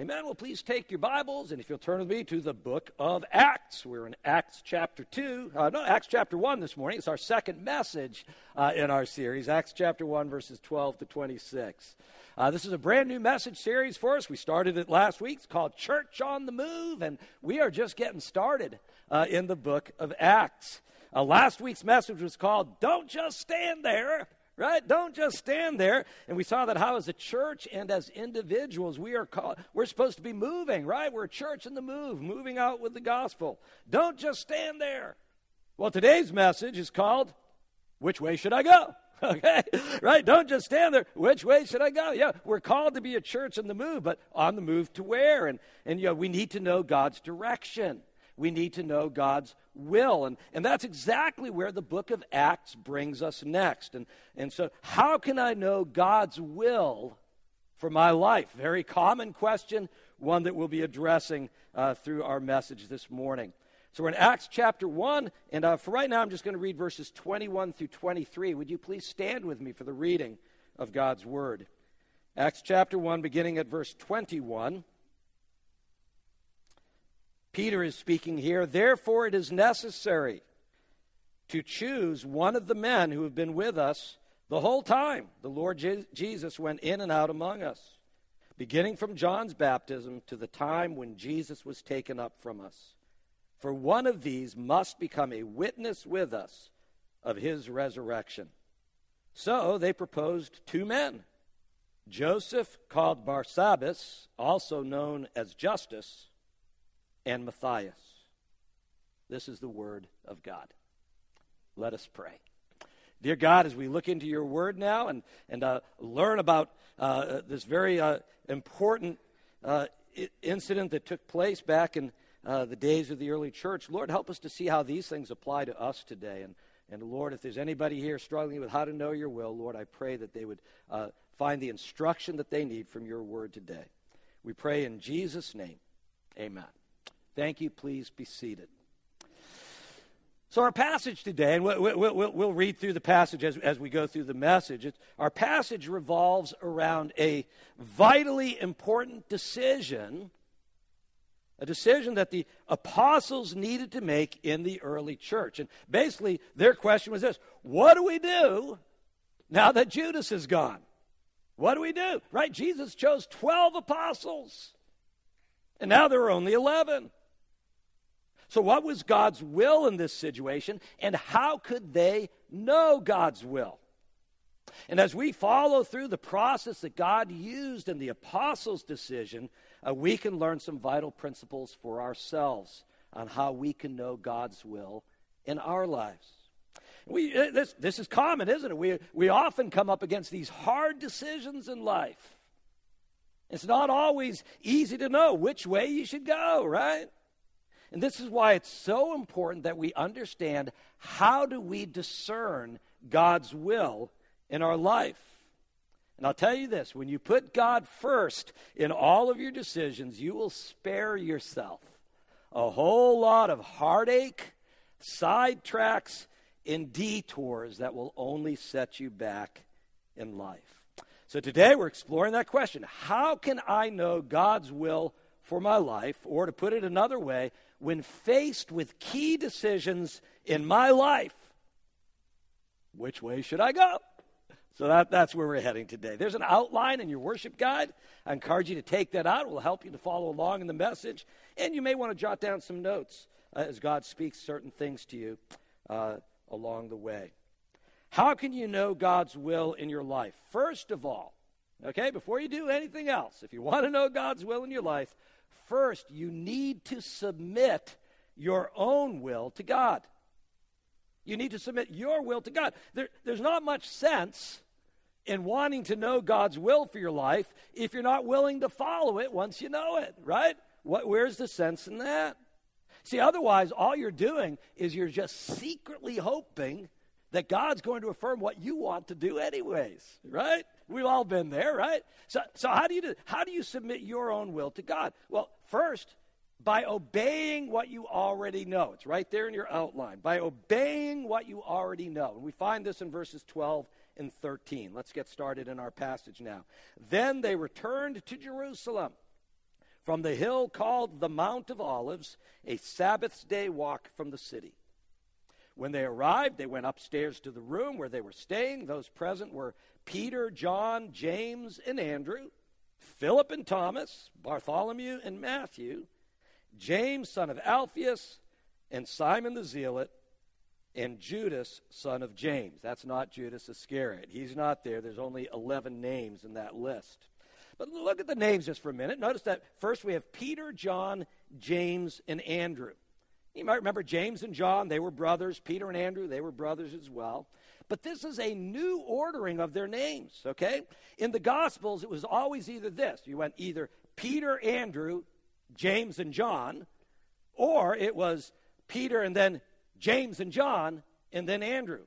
Amen. Well, please take your Bibles, and if you'll turn with me to the book of Acts. We're in Acts chapter 2, uh, no, Acts chapter 1 this morning. It's our second message uh, in our series, Acts chapter 1, verses 12 to 26. Uh, this is a brand new message series for us. We started it last week. It's called Church on the Move, and we are just getting started uh, in the book of Acts. Uh, last week's message was called Don't Just Stand There right? Don't just stand there. And we saw that how, as a church and as individuals, we are called, we're supposed to be moving, right? We're a church in the move, moving out with the gospel. Don't just stand there. Well, today's message is called Which Way Should I Go? Okay, right? Don't just stand there. Which way should I go? Yeah, we're called to be a church in the move, but on the move to where? And, and you know, we need to know God's direction we need to know God's will. And, and that's exactly where the book of Acts brings us next. And, and so, how can I know God's will for my life? Very common question, one that we'll be addressing uh, through our message this morning. So, we're in Acts chapter 1, and uh, for right now, I'm just going to read verses 21 through 23. Would you please stand with me for the reading of God's word? Acts chapter 1, beginning at verse 21. Peter is speaking here. Therefore, it is necessary to choose one of the men who have been with us the whole time the Lord Je- Jesus went in and out among us, beginning from John's baptism to the time when Jesus was taken up from us. For one of these must become a witness with us of his resurrection. So they proposed two men Joseph, called Barsabbas, also known as Justus and Matthias. This is the word of God. Let us pray. Dear God, as we look into your word now and, and uh, learn about uh, this very uh, important uh, incident that took place back in uh, the days of the early church, Lord, help us to see how these things apply to us today. And, and Lord, if there's anybody here struggling with how to know your will, Lord, I pray that they would uh, find the instruction that they need from your word today. We pray in Jesus' name. Amen. Thank you. Please be seated. So, our passage today, and we'll, read through the passage as, we go through the message. Our passage revolves around a vitally important decision, a decision that the apostles needed to make in the early church. And basically, their question was this What do we do now that Judas is gone? What do we do? Right? Jesus chose 12 apostles, and now there are only 11. So, what was God's will in this situation, and how could they know God's will? And as we follow through the process that God used in the apostles' decision, uh, we can learn some vital principles for ourselves on how we can know God's will in our lives. We, uh, this, this is common, isn't it? We, we often come up against these hard decisions in life. It's not always easy to know which way you should go, right? And this is why it's so important that we understand how do we discern God's will in our life. And I'll tell you this when you put God first in all of your decisions, you will spare yourself a whole lot of heartache, sidetracks, and detours that will only set you back in life. So today we're exploring that question How can I know God's will for my life? Or to put it another way, when faced with key decisions in my life, which way should I go? So that, that's where we're heading today. There's an outline in your worship guide. I encourage you to take that out. It will help you to follow along in the message. And you may want to jot down some notes uh, as God speaks certain things to you uh, along the way. How can you know God's will in your life? First of all, okay, before you do anything else, if you want to know God's will in your life, First, you need to submit your own will to God. You need to submit your will to God. There, there's not much sense in wanting to know God's will for your life if you're not willing to follow it once you know it, right? What, where's the sense in that? See, otherwise, all you're doing is you're just secretly hoping that God's going to affirm what you want to do, anyways, right? We've all been there, right? So, so how do you do? How do you submit your own will to God? Well, first, by obeying what you already know. It's right there in your outline. By obeying what you already know. And we find this in verses 12 and 13. Let's get started in our passage now. Then they returned to Jerusalem, from the hill called the Mount of Olives, a Sabbath's day walk from the city. When they arrived, they went upstairs to the room where they were staying. Those present were Peter, John, James, and Andrew, Philip and Thomas, Bartholomew and Matthew, James, son of Alphaeus, and Simon the Zealot, and Judas, son of James. That's not Judas Iscariot. He's not there. There's only 11 names in that list. But look at the names just for a minute. Notice that first we have Peter, John, James, and Andrew. You might remember James and John, they were brothers. Peter and Andrew, they were brothers as well. But this is a new ordering of their names, okay? In the Gospels, it was always either this you went either Peter, Andrew, James, and John, or it was Peter and then James and John, and then Andrew.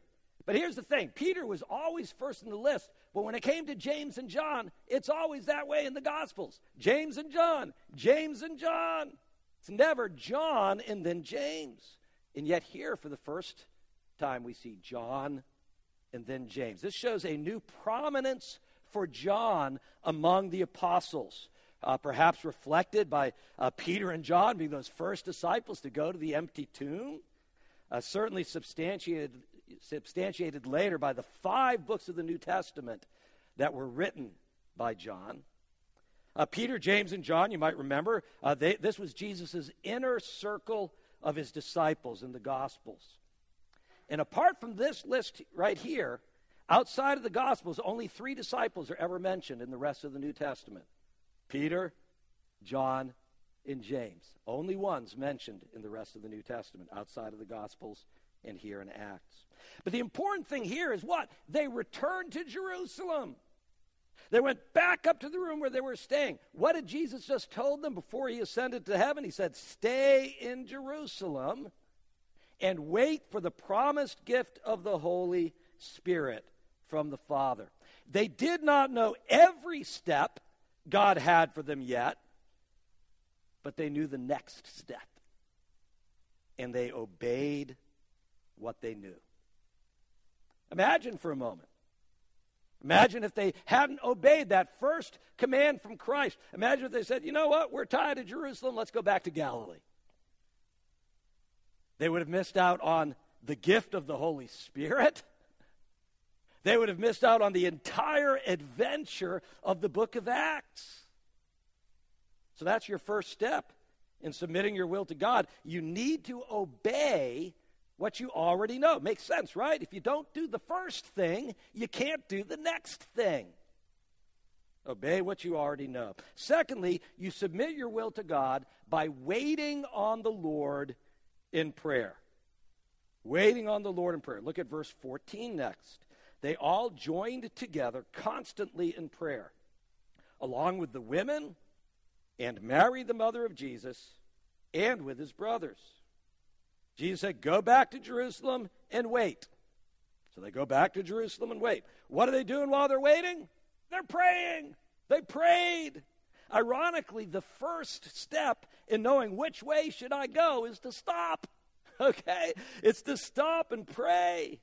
But here's the thing Peter was always first in the list, but when it came to James and John, it's always that way in the Gospels James and John, James and John. It's never John and then James. And yet, here for the first time, we see John and then James. This shows a new prominence for John among the apostles. Uh, perhaps reflected by uh, Peter and John being those first disciples to go to the empty tomb uh, certainly substantiated, substantiated later by the five books of the New Testament that were written by John. Uh, Peter, James, and John, you might remember, uh, they, this was Jesus' inner circle of his disciples in the Gospels. And apart from this list right here, outside of the Gospels, only three disciples are ever mentioned in the rest of the New Testament Peter, John, and James. Only ones mentioned in the rest of the New Testament outside of the Gospels and here in Acts. But the important thing here is what? They returned to Jerusalem. They went back up to the room where they were staying. What did Jesus just told them before he ascended to heaven? He said, "Stay in Jerusalem and wait for the promised gift of the Holy Spirit from the Father." They did not know every step God had for them yet but they knew the next step. And they obeyed what they knew. Imagine for a moment. Imagine if they hadn't obeyed that first command from Christ. Imagine if they said, you know what, we're tired of Jerusalem, let's go back to Galilee. They would have missed out on the gift of the Holy Spirit. They would have missed out on the entire adventure of the book of Acts. So that's your first step in submitting your will to God. You need to obey what you already know. Makes sense, right? If you don't do the first thing, you can't do the next thing. Obey what you already know. Secondly, you submit your will to God by waiting on the Lord in prayer. Waiting on the Lord in prayer. Look at verse 14 next. They all joined together constantly in prayer, along with the women and Mary, the mother of Jesus, and with his brothers. Jesus said, Go back to Jerusalem and wait. So they go back to Jerusalem and wait. What are they doing while they're waiting? They're praying. They prayed. Ironically, the first step in knowing which way should I go is to stop. Okay? It's to stop and pray.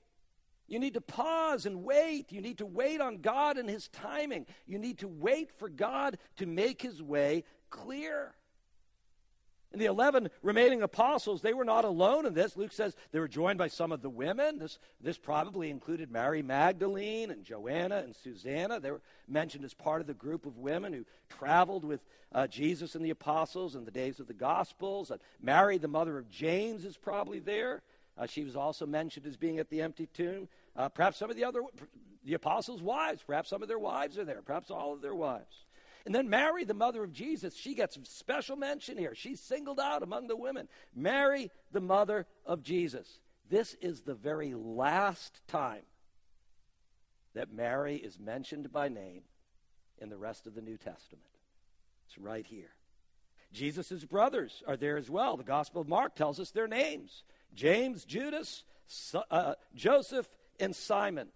You need to pause and wait. You need to wait on God and His timing. You need to wait for God to make His way clear. And the 11 remaining apostles, they were not alone in this. Luke says they were joined by some of the women. This, this probably included Mary Magdalene and Joanna and Susanna. They were mentioned as part of the group of women who traveled with uh, Jesus and the apostles in the days of the Gospels. Mary, the mother of James, is probably there. Uh, she was also mentioned as being at the empty tomb. Uh, perhaps some of the other, the apostles' wives, perhaps some of their wives are there, perhaps all of their wives. And then Mary, the mother of Jesus, she gets special mention here. She's singled out among the women. Mary, the mother of Jesus. This is the very last time that Mary is mentioned by name in the rest of the New Testament. It's right here. Jesus' brothers are there as well. The Gospel of Mark tells us their names James, Judas, uh, Joseph, and Simon.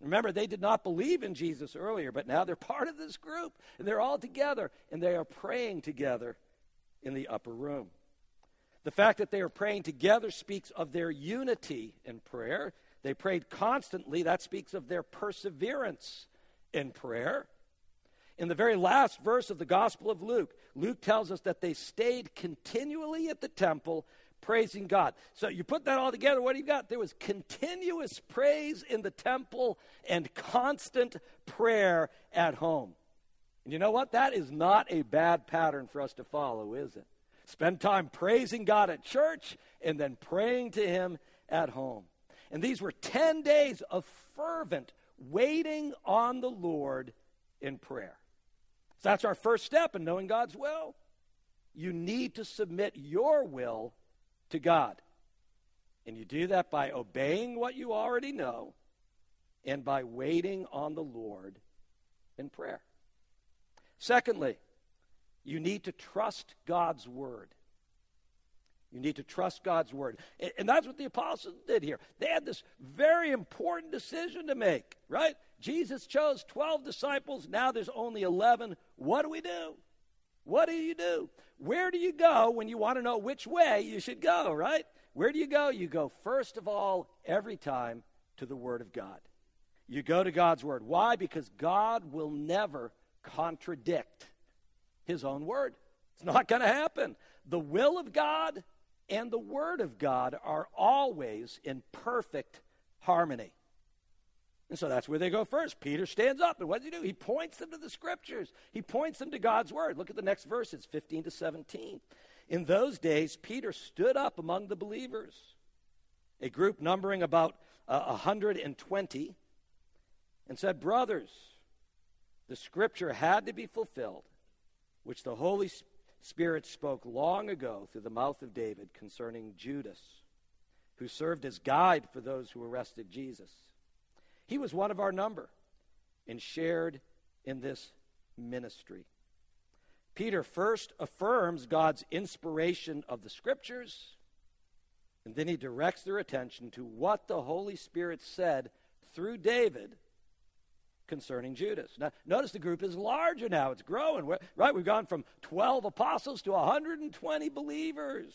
Remember, they did not believe in Jesus earlier, but now they're part of this group, and they're all together, and they are praying together in the upper room. The fact that they are praying together speaks of their unity in prayer. They prayed constantly. That speaks of their perseverance in prayer. in the very last verse of the Gospel of Luke, Luke tells us that they stayed continually at the temple praising God. So you put that all together, what do you got? There was continuous praise in the temple and constant prayer at home. And you know what? That is not a bad pattern for us to follow, is it? Spend time praising God at church and then praying to Him at home. And these were 10 days of fervent waiting on the Lord in prayer. So that's our first step in knowing God's will. You need to submit your will to God. And you do that by obeying what you already know and by waiting on the Lord in prayer. Secondly, you need to trust God's word. You need to trust God's word. And that's what the apostles did here. They had this very important decision to make, right? Jesus chose 12 disciples. Now there's only 11. What do we do? What do you do? Where do you go when you want to know which way you should go, right? Where do you go? You go, first of all, every time to the Word of God. You go to God's Word. Why? Because God will never contradict His own Word. It's not going to happen. The will of God and the Word of God are always in perfect harmony. And so that's where they go first. Peter stands up, and what does he do? He points them to the scriptures. He points them to God's word. Look at the next verses, 15 to 17. In those days, Peter stood up among the believers, a group numbering about uh, 120, and said, Brothers, the scripture had to be fulfilled, which the Holy Spirit spoke long ago through the mouth of David concerning Judas, who served as guide for those who arrested Jesus. He was one of our number and shared in this ministry. Peter first affirms God's inspiration of the scriptures, and then he directs their attention to what the Holy Spirit said through David concerning Judas. Now, notice the group is larger now. It's growing. We're, right? We've gone from 12 apostles to 120 believers.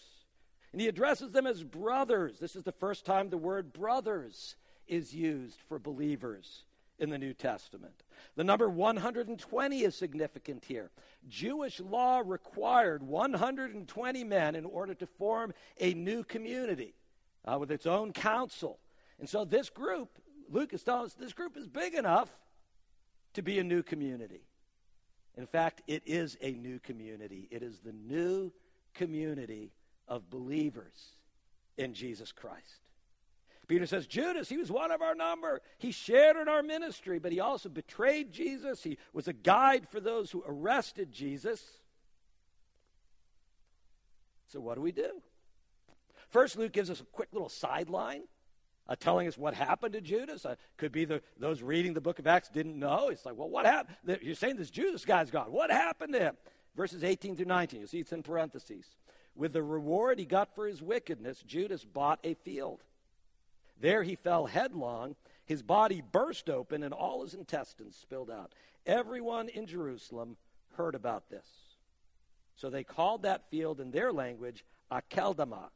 And he addresses them as brothers. This is the first time the word brothers is used for believers in the New Testament. The number 120 is significant here. Jewish law required 120 men in order to form a new community uh, with its own council. And so this group, Luke is telling us, this group is big enough to be a new community. In fact, it is a new community. It is the new community of believers in Jesus Christ. Peter says, Judas, he was one of our number. He shared in our ministry, but he also betrayed Jesus. He was a guide for those who arrested Jesus. So, what do we do? First, Luke gives us a quick little sideline. Uh, telling us what happened to Judas. Uh, could be the, those reading the book of Acts didn't know. It's like, well, what happened? You're saying this Judas guy's gone. What happened to him? Verses 18 through 19. You see it's in parentheses. With the reward he got for his wickedness, Judas bought a field there he fell headlong. His body burst open and all his intestines spilled out. Everyone in Jerusalem heard about this. So they called that field in their language Akeldama,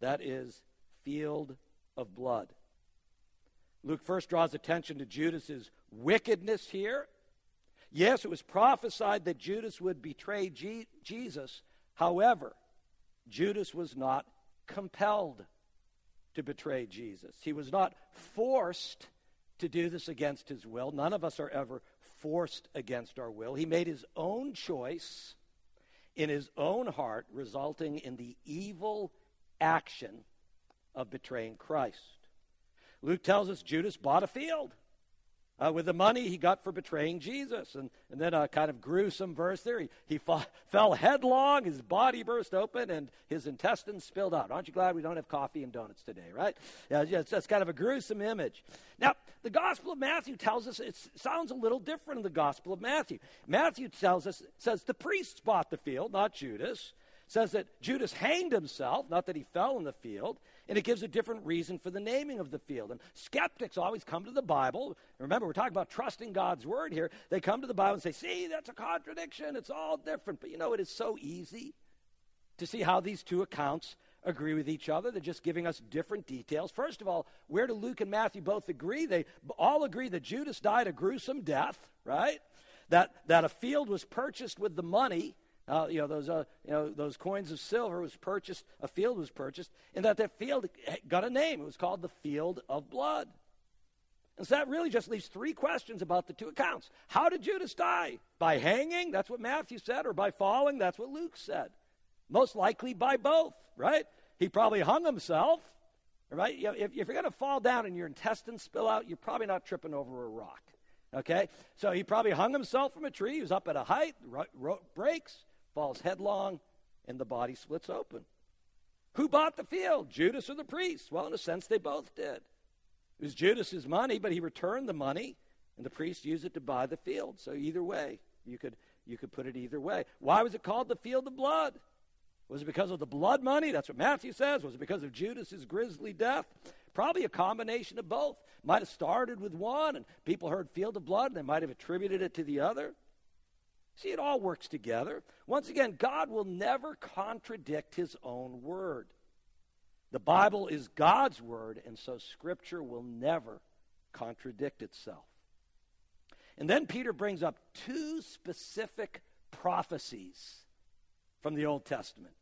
that is, field of blood. Luke first draws attention to Judas's wickedness here. Yes, it was prophesied that Judas would betray G- Jesus. However, Judas was not compelled to betray Jesus. He was not forced to do this against his will. None of us are ever forced against our will. He made his own choice in his own heart, resulting in the evil action of betraying Christ. Luke tells us Judas bought a field uh, with the money he got for betraying Jesus. And, and then a kind of gruesome verse there. He, he fell headlong, his body burst open, and his intestines spilled out. Aren't you glad we don't have coffee and donuts today, right? Yeah, it's, that's kind of a gruesome image. Now, the Gospel of Matthew tells us it sounds a little different in the Gospel of Matthew. Matthew tells us, says the priests bought the field, not Judas says that Judas hanged himself, not that he fell in the field, and it gives a different reason for the naming of the field. And skeptics always come to the Bible. Remember, we're talking about trusting God's word here. They come to the Bible and say, see, that's a contradiction. It's all different. But you know, it is so easy to see how these two accounts agree with each other. They're just giving us different details. First of all, where do Luke and Matthew both agree? They all agree that Judas died a gruesome death, right? that, that a field was purchased with the money. Uh, you know those uh, you know those coins of silver was purchased. A field was purchased, and that that field got a name. It was called the field of blood. And so that really just leaves three questions about the two accounts. How did Judas die? By hanging? That's what Matthew said, or by falling? That's what Luke said. Most likely by both, right? He probably hung himself, right? You know, if, if you're going to fall down and your intestines spill out, you're probably not tripping over a rock, okay? So he probably hung himself from a tree. He was up at a height, rope breaks, falls headlong, and the body splits open. Who bought the field, Judas or the priest? Well, in a sense, they both did. It was Judas's money, but he returned the money, and the priest used it to buy the field. So either way, you could you could put it either way. Why was it called the field of blood? Was it because of the blood money? That's what Matthew says. Was it because of Judas's grisly death? Probably a combination of both. Might have started with one, and people heard field of blood, and they might have attributed it to the other. See, it all works together. Once again, God will never contradict his own word. The Bible is God's word, and so Scripture will never contradict itself. And then Peter brings up two specific prophecies from the Old Testament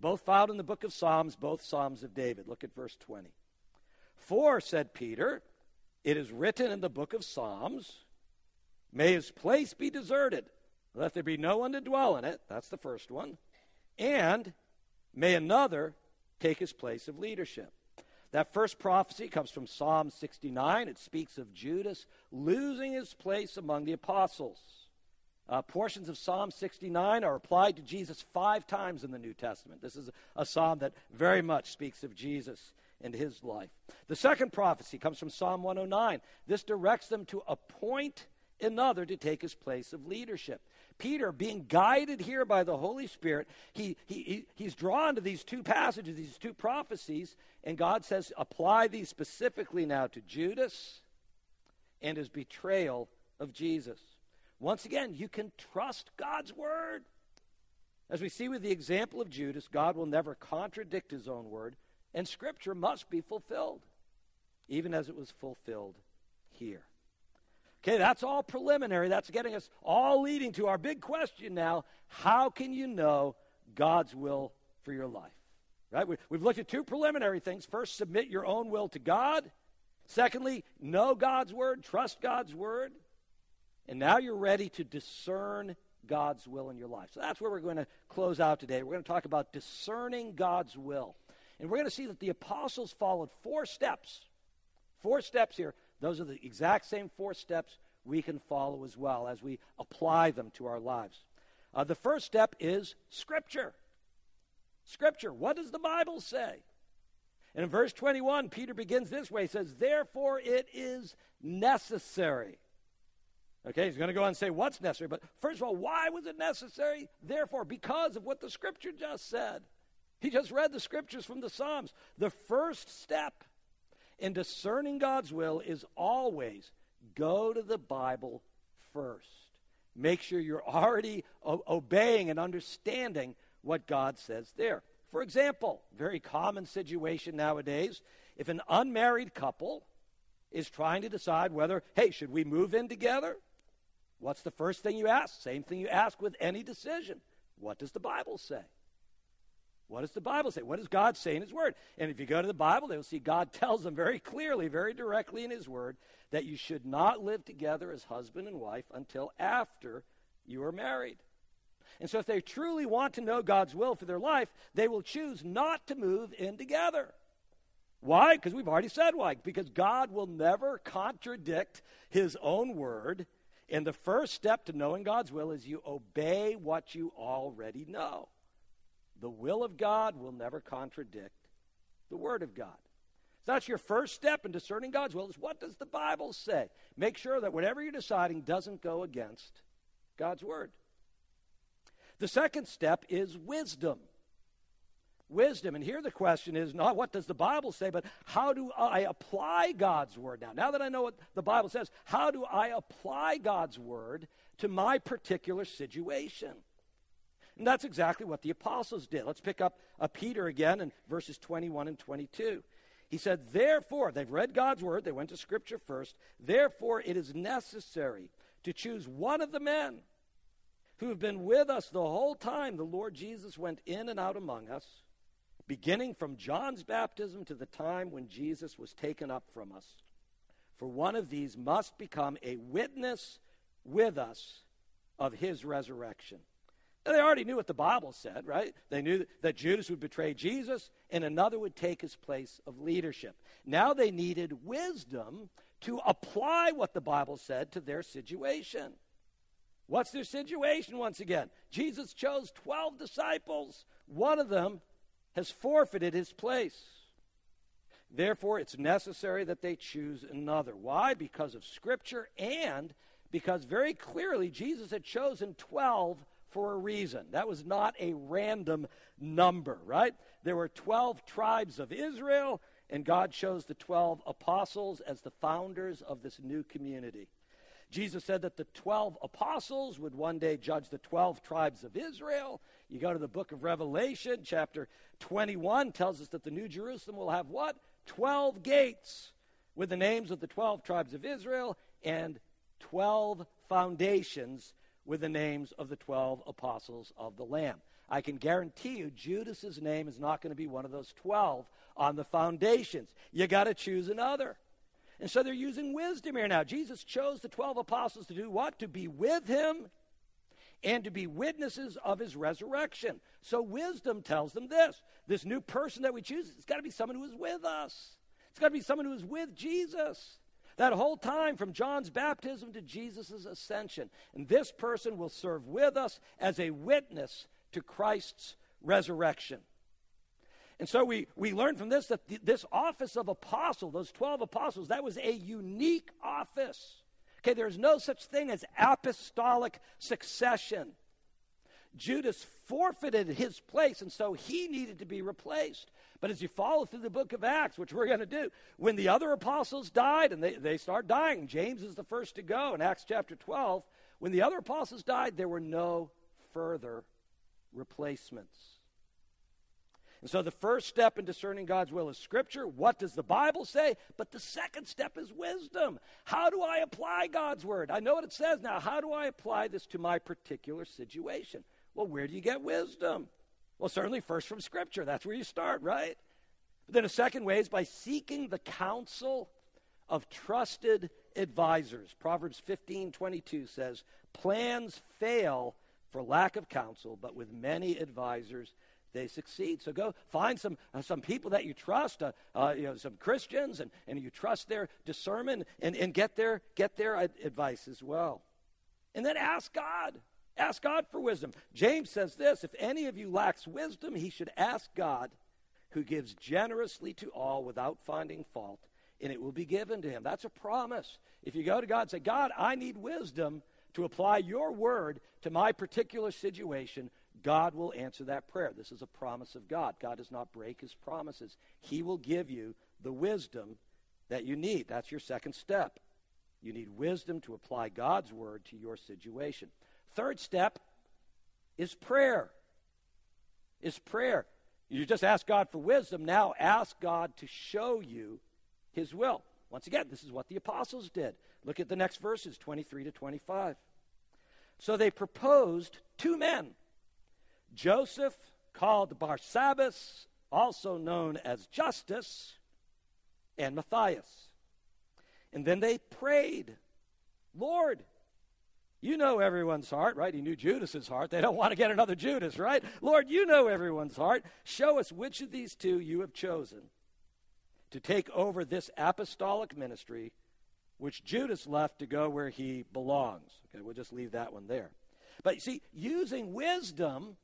both found in the book of Psalms, both Psalms of David. Look at verse 20. For, said Peter, it is written in the book of Psalms, May his place be deserted, let there be no one to dwell in it. That's the first one. And may another take his place of leadership. That first prophecy comes from Psalm 69. It speaks of Judas losing his place among the apostles. Uh, portions of Psalm 69 are applied to Jesus five times in the New Testament. This is a psalm that very much speaks of Jesus and his life. The second prophecy comes from Psalm 109. This directs them to appoint another to take his place of leadership. Peter, being guided here by the Holy Spirit, he, he, he's drawn to these two passages, these two prophecies, and God says, apply these specifically now to Judas and his betrayal of Jesus. Once again, you can trust God's word. As we see with the example of Judas, God will never contradict his own word, and Scripture must be fulfilled, even as it was fulfilled here. Okay, that's all preliminary. That's getting us all leading to our big question now how can you know God's will for your life? Right? We, have looked at two preliminary things. First, submit your own will to God. Secondly, know God's word, trust God's word. And now you're ready to discern God's will in your life. So that's where we're going to close out today. We're going to talk about discerning God's will. And we're going to see that the apostles followed four steps. Four steps here. Those are the exact same four steps we can follow as well as we apply them to our lives. Uh, the first step is Scripture. Scripture. What does the Bible say? And in verse 21, Peter begins this way. He says, Therefore it is necessary. Okay, he's going to go on and say what's necessary. But first of all, why was it necessary? Therefore, because of what the scripture just said. He just read the scriptures from the Psalms. The first step in discerning God's will is always go to the Bible first. Make sure you're already o- obeying and understanding what God says there. For example, very common situation nowadays if an unmarried couple is trying to decide whether, hey, should we move in together? What's the first thing you ask? Same thing you ask with any decision. What does the Bible say? What does the Bible say? What does God say in His Word? And if you go to the Bible, they'll see God tells them very clearly, very directly in His Word, that you should not live together as husband and wife until after you are married. And so, if they truly want to know God's will for their life, they will choose not to move in together. Why? Because we've already said why. Because God will never contradict His own word and the first step to knowing God's will is you obey what you already know. The will of God will never contradict the Word of God. So that's your first step in discerning God's will is what does the Bible say? Make sure that whatever you're deciding doesn't go against God's Word. The second step is wisdom wisdom. And here the question is not what does the Bible say, but how do I apply God's word now? Now that I know what the Bible says, how do I apply God's word to my particular situation? And that's exactly what the apostles did. Let's pick up uh, Peter again in verses 21 and 22. He said, Therefore, they've read God's word, they went to Scripture first. Therefore, it is necessary to choose one of the men who have been with us the whole time the Lord Jesus went in and out among us, beginning from John's baptism to the time when Jesus was taken up from us. For one of these must become a witness with us of his resurrection. They already knew what the Bible said, right? They knew that Judas would betray Jesus and another would take his place of leadership. Now they needed wisdom to apply what the Bible said to their situation. What's their situation once again? Jesus chose 12 disciples. One of them has forfeited his place. Therefore, it's necessary that they choose another. Why? Because of Scripture and because very clearly Jesus had chosen 12 for a reason. That was not a random number, right? There were 12 tribes of Israel, and God chose the 12 apostles as the founders of this new community. Jesus said that the 12 apostles would one day judge the 12 tribes of Israel. You go to the book of Revelation, chapter 21 tells us that the New Jerusalem will have what? 12 gates with the names of the 12 tribes of Israel and 12 foundations with the names of the 12 apostles of the Lamb. I can guarantee you Judas's name is not going to be one of those 12 on the foundations. You got to choose another. And so they're using wisdom here now. Jesus chose the 12 apostles to do what? To be with him and to be witnesses of his resurrection. So wisdom tells them this this new person that we choose, it's got to be someone who is with us. It's got to be someone who is with Jesus. That whole time from John's baptism to Jesus' ascension. And this person will serve with us as a witness to Christ's resurrection. And so we, we learn from this that th- this office of apostle, those 12 apostles, that was a unique office. Okay, there's no such thing as apostolic succession. Judas forfeited his place, and so he needed to be replaced. But as you follow through the book of Acts, which we're going to do, when the other apostles died, and they, they start dying, James is the first to go in Acts chapter 12. When the other apostles died, there were no further replacements. And so the first step in discerning God's will is Scripture. What does the Bible say? But the second step is wisdom. How do I apply God's Word? I know what it says now. How do I apply this to my particular situation? Well, where do you get wisdom? Well, certainly first from Scripture. That's where you start, right? But then a second way is by seeking the counsel of trusted advisors. Proverbs 15 22 says, Plans fail for lack of counsel, but with many advisors, they succeed. So go find some uh, some people that you trust, uh, uh, you know, some Christians, and, and you trust their discernment, and, and get their get their advice as well. And then ask God. Ask God for wisdom. James says this: If any of you lacks wisdom, he should ask God, who gives generously to all without finding fault, and it will be given to him. That's a promise. If you go to God and say, God, I need wisdom to apply your word to my particular situation, God will answer that prayer. This is a promise of God. God does not break his promises. He will give you the wisdom that you need. That's your second step. You need wisdom to apply God's word to your situation. Third step is prayer. Is prayer. You just ask God for wisdom. Now ask God to show you his will. Once again, this is what the apostles did. Look at the next verses, 23 to 25. So they proposed two men Joseph, called Barsabbas, also known as Justus, and Matthias. And then they prayed, Lord, you know everyone's heart, right? He knew Judas's heart. They don't want to get another Judas, right? Lord, you know everyone's heart. Show us which of these two you have chosen to take over this apostolic ministry, which Judas left to go where he belongs. Okay, we'll just leave that one there. But you see, using wisdom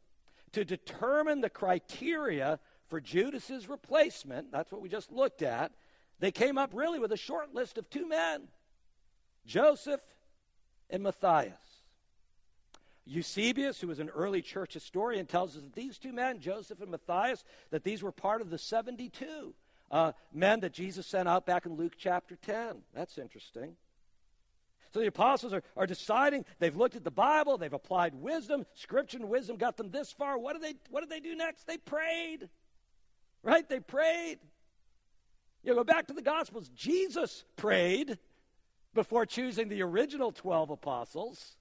to determine the criteria for Judas's replacement, that's what we just looked at, they came up really with a short list of two men Joseph and Matthias. Eusebius, who was an early church historian, tells us that these two men, Joseph and Matthias, that these were part of the 72 uh, men that Jesus sent out back in Luke chapter 10. That's interesting. So the apostles are, are deciding, they've looked at the Bible, they've applied wisdom, scripture and wisdom got them this far. What did they what did they do next? They prayed. Right? They prayed. You go back to the Gospels. Jesus prayed, before choosing the original 12 apostles.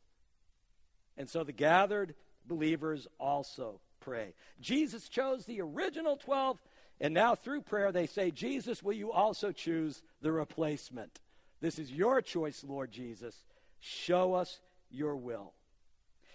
And so the gathered believers also pray. Jesus chose the original 12, and now through prayer they say, Jesus, will you also choose the replacement? This is your choice, Lord Jesus. Show us your will.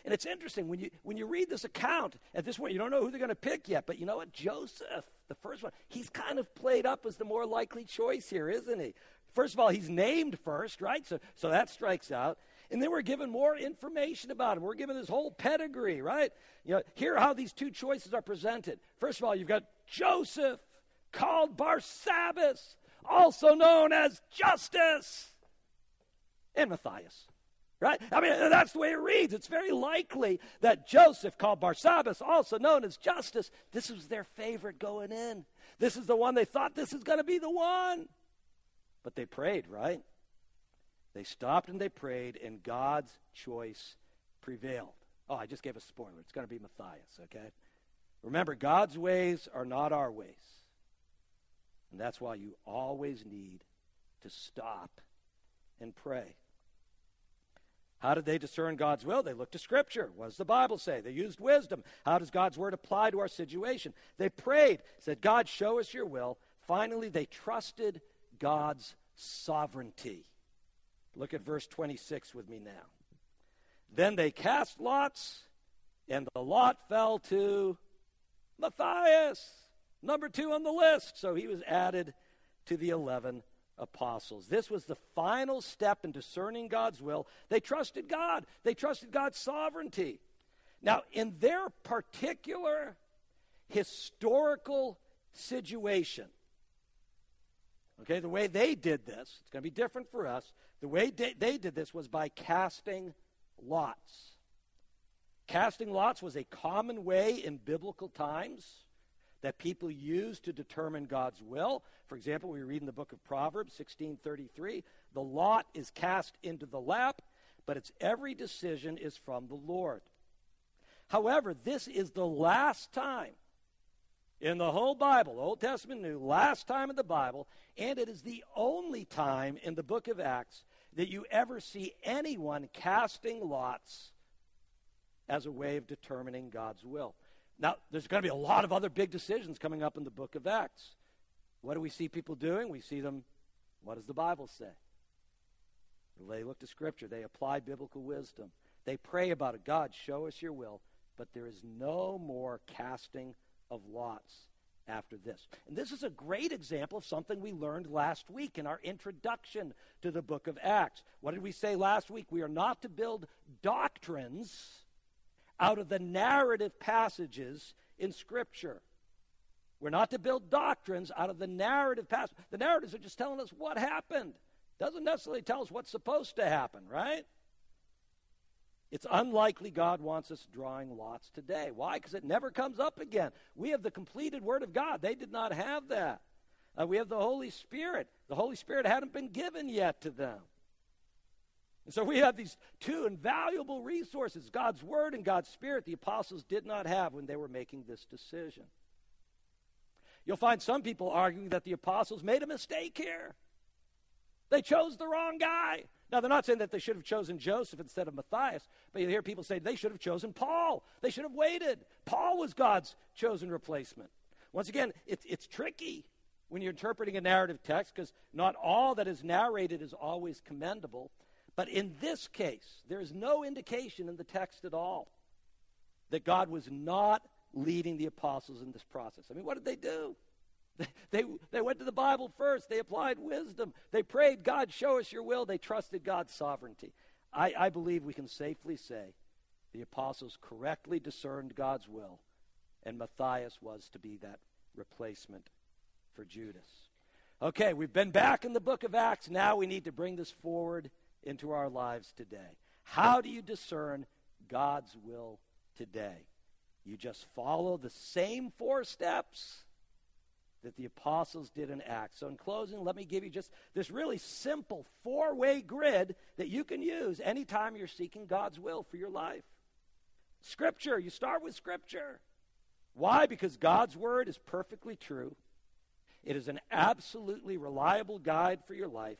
And it's interesting when you when you read this account at this point, you don't know who they're going to pick yet. But you know what? Joseph, the first one, he's kind of played up as the more likely choice here, isn't he? First of all, he's named first, right? So so that strikes out. And then we're given more information about him. We're given his whole pedigree, right? You know, here how these two choices are presented. First of all, you've got Joseph, called Barsabbas, also known as Justus, and Matthias. Right? I mean, that's the way it reads. It's very likely that Joseph, called Barsabbas, also known as Justus, this was their favorite going in. This is the one they thought this is going to be the one. But they prayed, right? They stopped and they prayed, and God's choice prevailed. Oh, I just gave a spoiler. It's going to be Matthias, okay? Remember, God's ways are not our ways. And that's why you always need to stop and pray. How did they discern God's will? They looked to Scripture. What does the Bible say? They used wisdom. How does God's word apply to our situation? They prayed, said, God, show us your will. Finally, they trusted God's sovereignty. Look at verse 26 with me now. Then they cast lots, and the lot fell to Matthias, number two on the list. So he was added to the 11 apostles. This was the final step in discerning God's will. They trusted God, they trusted God's sovereignty. Now, in their particular historical situation, okay, the way they did this, it's going to be different for us. The way they, they did this was by casting lots. Casting lots was a common way in biblical times that people used to determine God's will. For example, we read in the book of Proverbs 16:33, the lot is cast into the lap, but its every decision is from the Lord. However, this is the last time in the whole Bible, Old Testament, New, last time in the Bible, and it is the only time in the book of Acts that you ever see anyone casting lots as a way of determining God's will. Now, there's going to be a lot of other big decisions coming up in the book of Acts. What do we see people doing? We see them, what does the Bible say? They look to Scripture, they apply biblical wisdom, they pray about it. God, show us your will, but there is no more casting of lots after this. And this is a great example of something we learned last week in our introduction to the book of Acts. What did we say last week? We are not to build doctrines out of the narrative passages in Scripture. We're not to build doctrines out of the narrative passage. The narratives are just telling us what happened. Doesn't necessarily tell us what's supposed to happen, right? It's unlikely God wants us drawing lots today. Why? Because it never comes up again. We have the completed Word of God. They did not have that. Uh, we have the Holy Spirit. The Holy Spirit hadn't been given yet to them. And so we have these two invaluable resources God's Word and God's Spirit the apostles did not have when they were making this decision. You'll find some people arguing that the apostles made a mistake here. They chose the wrong guy. Now, they're not saying that they should have chosen Joseph instead of Matthias, but you hear people say they should have chosen Paul. They should have waited. Paul was God's chosen replacement. Once again, it's, it's tricky when you're interpreting a narrative text because not all that is narrated is always commendable. But in this case, there is no indication in the text at all that God was not leading the apostles in this process. I mean, what did they do? They, they went to the Bible first. They applied wisdom. They prayed, God, show us your will. They trusted God's sovereignty. I, I believe we can safely say the apostles correctly discerned God's will, and Matthias was to be that replacement for Judas. Okay, we've been back in the book of Acts. Now we need to bring this forward into our lives today. How do you discern God's will today? You just follow the same four steps that the apostles did in Acts. So, in closing, let me give you just this really simple four way grid that you can use anytime you're seeking God's will for your life. Scripture, you start with Scripture. Why? Because God's Word is perfectly true, it is an absolutely reliable guide for your life,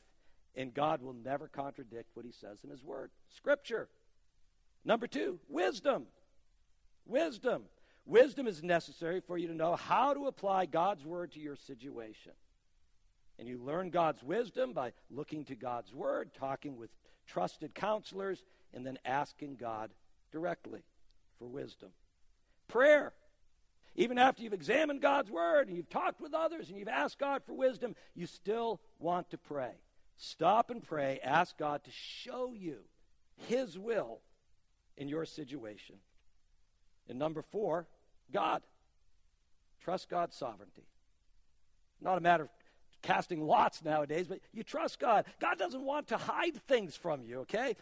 And God will never contradict what he says in his word. Scripture. Number two, wisdom. Wisdom. Wisdom is necessary for you to know how to apply God's word to your situation. And you learn God's wisdom by looking to God's word, talking with trusted counselors, and then asking God directly for wisdom. Prayer. Even after you've examined God's word and you've talked with others and you've asked God for wisdom, you still want to pray. Stop and pray. Ask God to show you His will in your situation. And number four, God. Trust God's sovereignty. Not a matter of casting lots nowadays, but you trust God. God doesn't want to hide things from you, okay?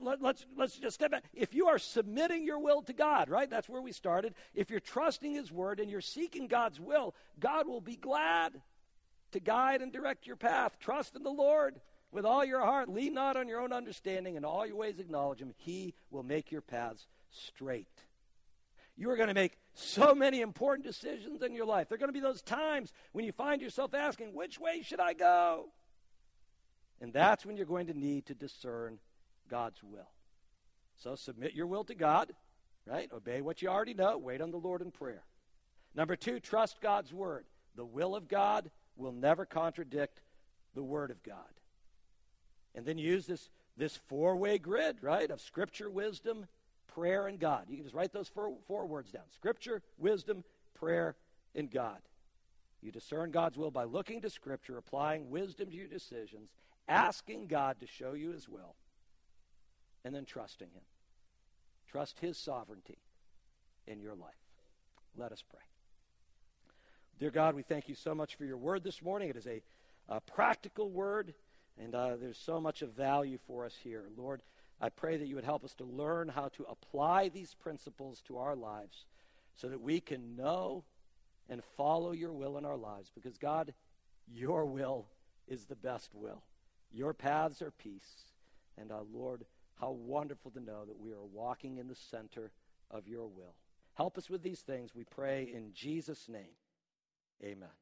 Let, us let's, let's just step back. If you are submitting your will to God, right? That's where we started. If you're trusting His word and you're seeking God's will, God will be glad to guide and direct your path. Trust in the Lord with all your heart. Lean not on your own understanding. In all your ways acknowledge Him. He will make your paths straight. You are going to make so many important decisions in your life. There are going to be those times when you find yourself asking, which way should I go? And that's when you're going to need to discern God's will. So submit your will to God, right? Obey what you already know. Wait on the Lord in prayer. Number two, trust God's word. The will of God will never contradict the word of God. And then use this, this four way grid, right, of scripture, wisdom, prayer, and God. You can just write those four, four words down scripture, wisdom, prayer, and God. You discern God's will by looking to Scripture, applying wisdom to your decisions, asking God to show you His will, and then trusting Him. Trust His sovereignty in your life. Let us pray. Dear God, we thank you so much for your word this morning. It is a, a practical word, and uh, there's so much of value for us here. Lord, I pray that you would help us to learn how to apply these principles to our lives so that we can know and follow your will in our lives. Because, God, your will is the best will. Your paths are peace. And, uh, Lord, how wonderful to know that we are walking in the center of your will. Help us with these things, we pray in Jesus' name. Amen.